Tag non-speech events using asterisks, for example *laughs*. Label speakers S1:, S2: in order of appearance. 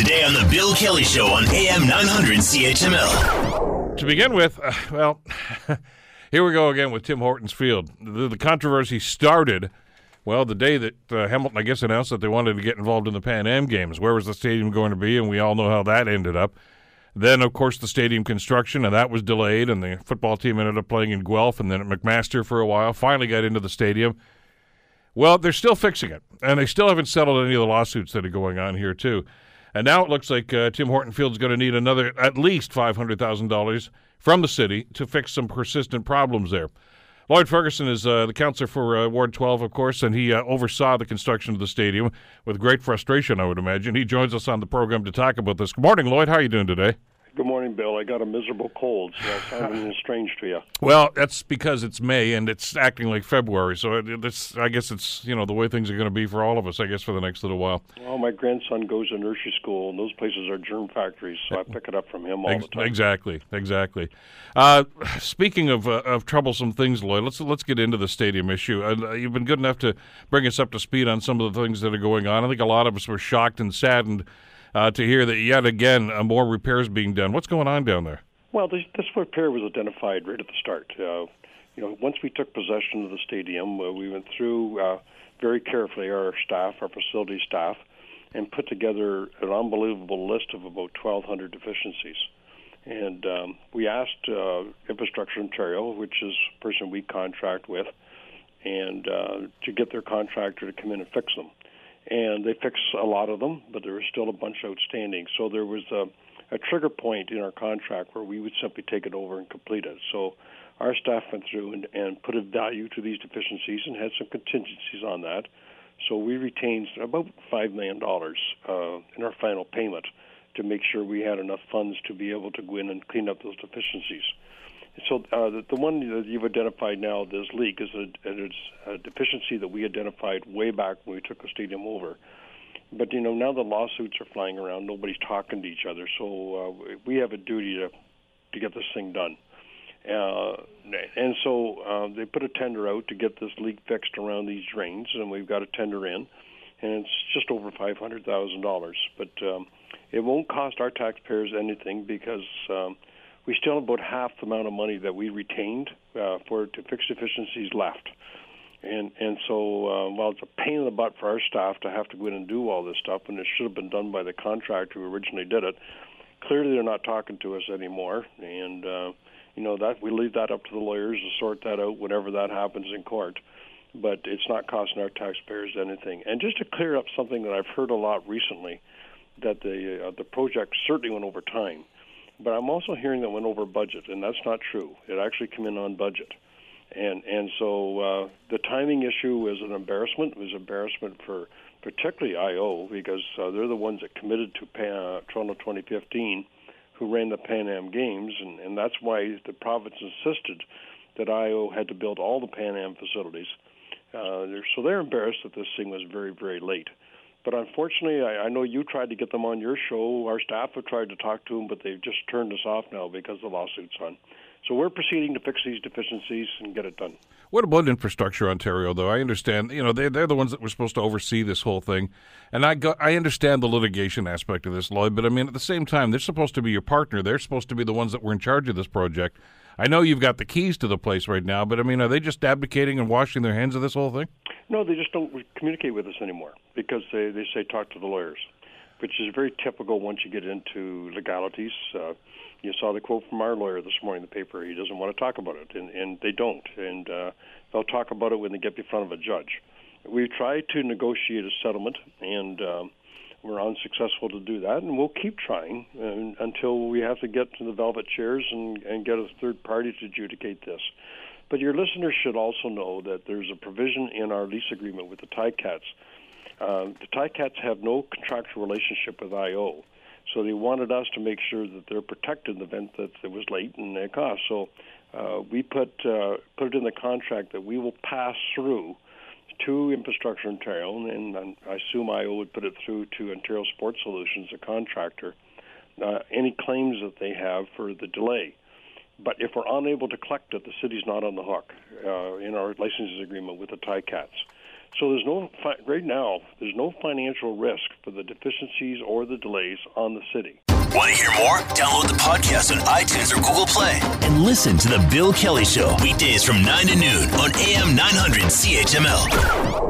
S1: Today on The Bill Kelly Show on AM 900 CHML.
S2: To begin with, uh, well, *laughs* here we go again with Tim Hortons Field. The, the controversy started, well, the day that uh, Hamilton, I guess, announced that they wanted to get involved in the Pan Am Games. Where was the stadium going to be? And we all know how that ended up. Then, of course, the stadium construction, and that was delayed, and the football team ended up playing in Guelph and then at McMaster for a while. Finally got into the stadium. Well, they're still fixing it, and they still haven't settled any of the lawsuits that are going on here, too. And now it looks like uh, Tim Field's going to need another at least $500,000 from the city to fix some persistent problems there. Lloyd Ferguson is uh, the councillor for uh, Ward 12, of course, and he uh, oversaw the construction of the stadium with great frustration, I would imagine. He joins us on the program to talk about this. Good morning, Lloyd. How are you doing today?
S3: Good morning, Bill. I got a miserable cold, so I sound a little *laughs* strange to you.
S2: Well, that's because it's May and it's acting like February. So it, it's, I guess it's you know the way things are going to be for all of us. I guess for the next little while.
S3: Well, my grandson goes to nursery school, and those places are germ factories, so I pick it up from him all
S2: Ex-
S3: the time.
S2: Exactly, exactly. Uh, speaking of uh, of troublesome things, Lloyd, let's let's get into the stadium issue. Uh, you've been good enough to bring us up to speed on some of the things that are going on. I think a lot of us were shocked and saddened uh, to hear that yet again uh, more repairs being done. What's going on down there?
S3: Well, this, this repair was identified right at the start. Uh, you know, once we took possession of the stadium, uh, we went through uh, very carefully our staff, our facility staff, and put together an unbelievable list of about 1,200 deficiencies. And um, we asked uh, Infrastructure Ontario, which is a person we contract with, and to get their contractor to come in and fix them. And they fixed a lot of them, but there was still a bunch outstanding. So there was a, a trigger point in our contract where we would simply take it over and complete it. So our staff went through and, and put a value to these deficiencies and had some contingencies on that. So we retained about $5 million uh, in our final payment to make sure we had enough funds to be able to go in and clean up those deficiencies. So uh, the, the one that you've identified now, this leak, is a, it's a deficiency that we identified way back when we took the stadium over. But you know now the lawsuits are flying around. Nobody's talking to each other, so uh, we have a duty to to get this thing done. Uh, and so uh, they put a tender out to get this leak fixed around these drains, and we've got a tender in, and it's just over five hundred thousand dollars. But um, it won't cost our taxpayers anything because um, we still have about half the amount of money that we retained uh, for to fix deficiencies left. And and so uh, while it's a pain in the butt for our staff to have to go in and do all this stuff, and it should have been done by the contractor who originally did it, clearly they're not talking to us anymore. And uh, you know that we leave that up to the lawyers to sort that out whenever that happens in court. But it's not costing our taxpayers anything. And just to clear up something that I've heard a lot recently, that the uh, the project certainly went over time, but I'm also hearing that went over budget, and that's not true. It actually came in on budget and and so uh, the timing issue was an embarrassment. It was embarrassment for particularly IO because uh, they're the ones that committed to Pan, uh, Toronto 2015, who ran the Pan Am Games, and, and that's why the province insisted that IO had to build all the Pan Am facilities. Uh, they're, so they're embarrassed that this thing was very very late. But unfortunately, I, I know you tried to get them on your show. Our staff have tried to talk to them, but they've just turned us off now because the lawsuit's on. So we're proceeding to fix these deficiencies and get it done.
S2: What about Infrastructure Ontario, though? I understand, you know, they, they're the ones that were supposed to oversee this whole thing. And I, go, I understand the litigation aspect of this, Lloyd, but I mean, at the same time, they're supposed to be your partner. They're supposed to be the ones that were in charge of this project. I know you've got the keys to the place right now, but I mean, are they just abdicating and washing their hands of this whole thing?
S3: No, they just don't communicate with us anymore because they, they say talk to the lawyers, which is very typical once you get into legalities. Uh, you saw the quote from our lawyer this morning in the paper. He doesn't want to talk about it, and, and they don't. And uh, they'll talk about it when they get in front of a judge. We've tried to negotiate a settlement, and um, we're unsuccessful to do that, and we'll keep trying uh, until we have to get to the velvet chairs and, and get a third party to adjudicate this. But your listeners should also know that there's a provision in our lease agreement with the Ticats. Uh, the Ticats have no contractual relationship with IO. So they wanted us to make sure that they're protected in the event that it was late and it cost. So uh, we put uh, put it in the contract that we will pass through to Infrastructure Ontario, and, and I assume IO would put it through to Ontario Sports Solutions, a contractor, uh, any claims that they have for the delay. But if we're unable to collect it, the city's not on the hook uh, in our licenses agreement with the Ticats. So there's no right now. There's no financial risk for the deficiencies or the delays on the city.
S1: Want to hear more? Download the podcast on iTunes or Google Play and listen to the Bill Kelly Show weekdays from 9 to noon on AM 900 CHML.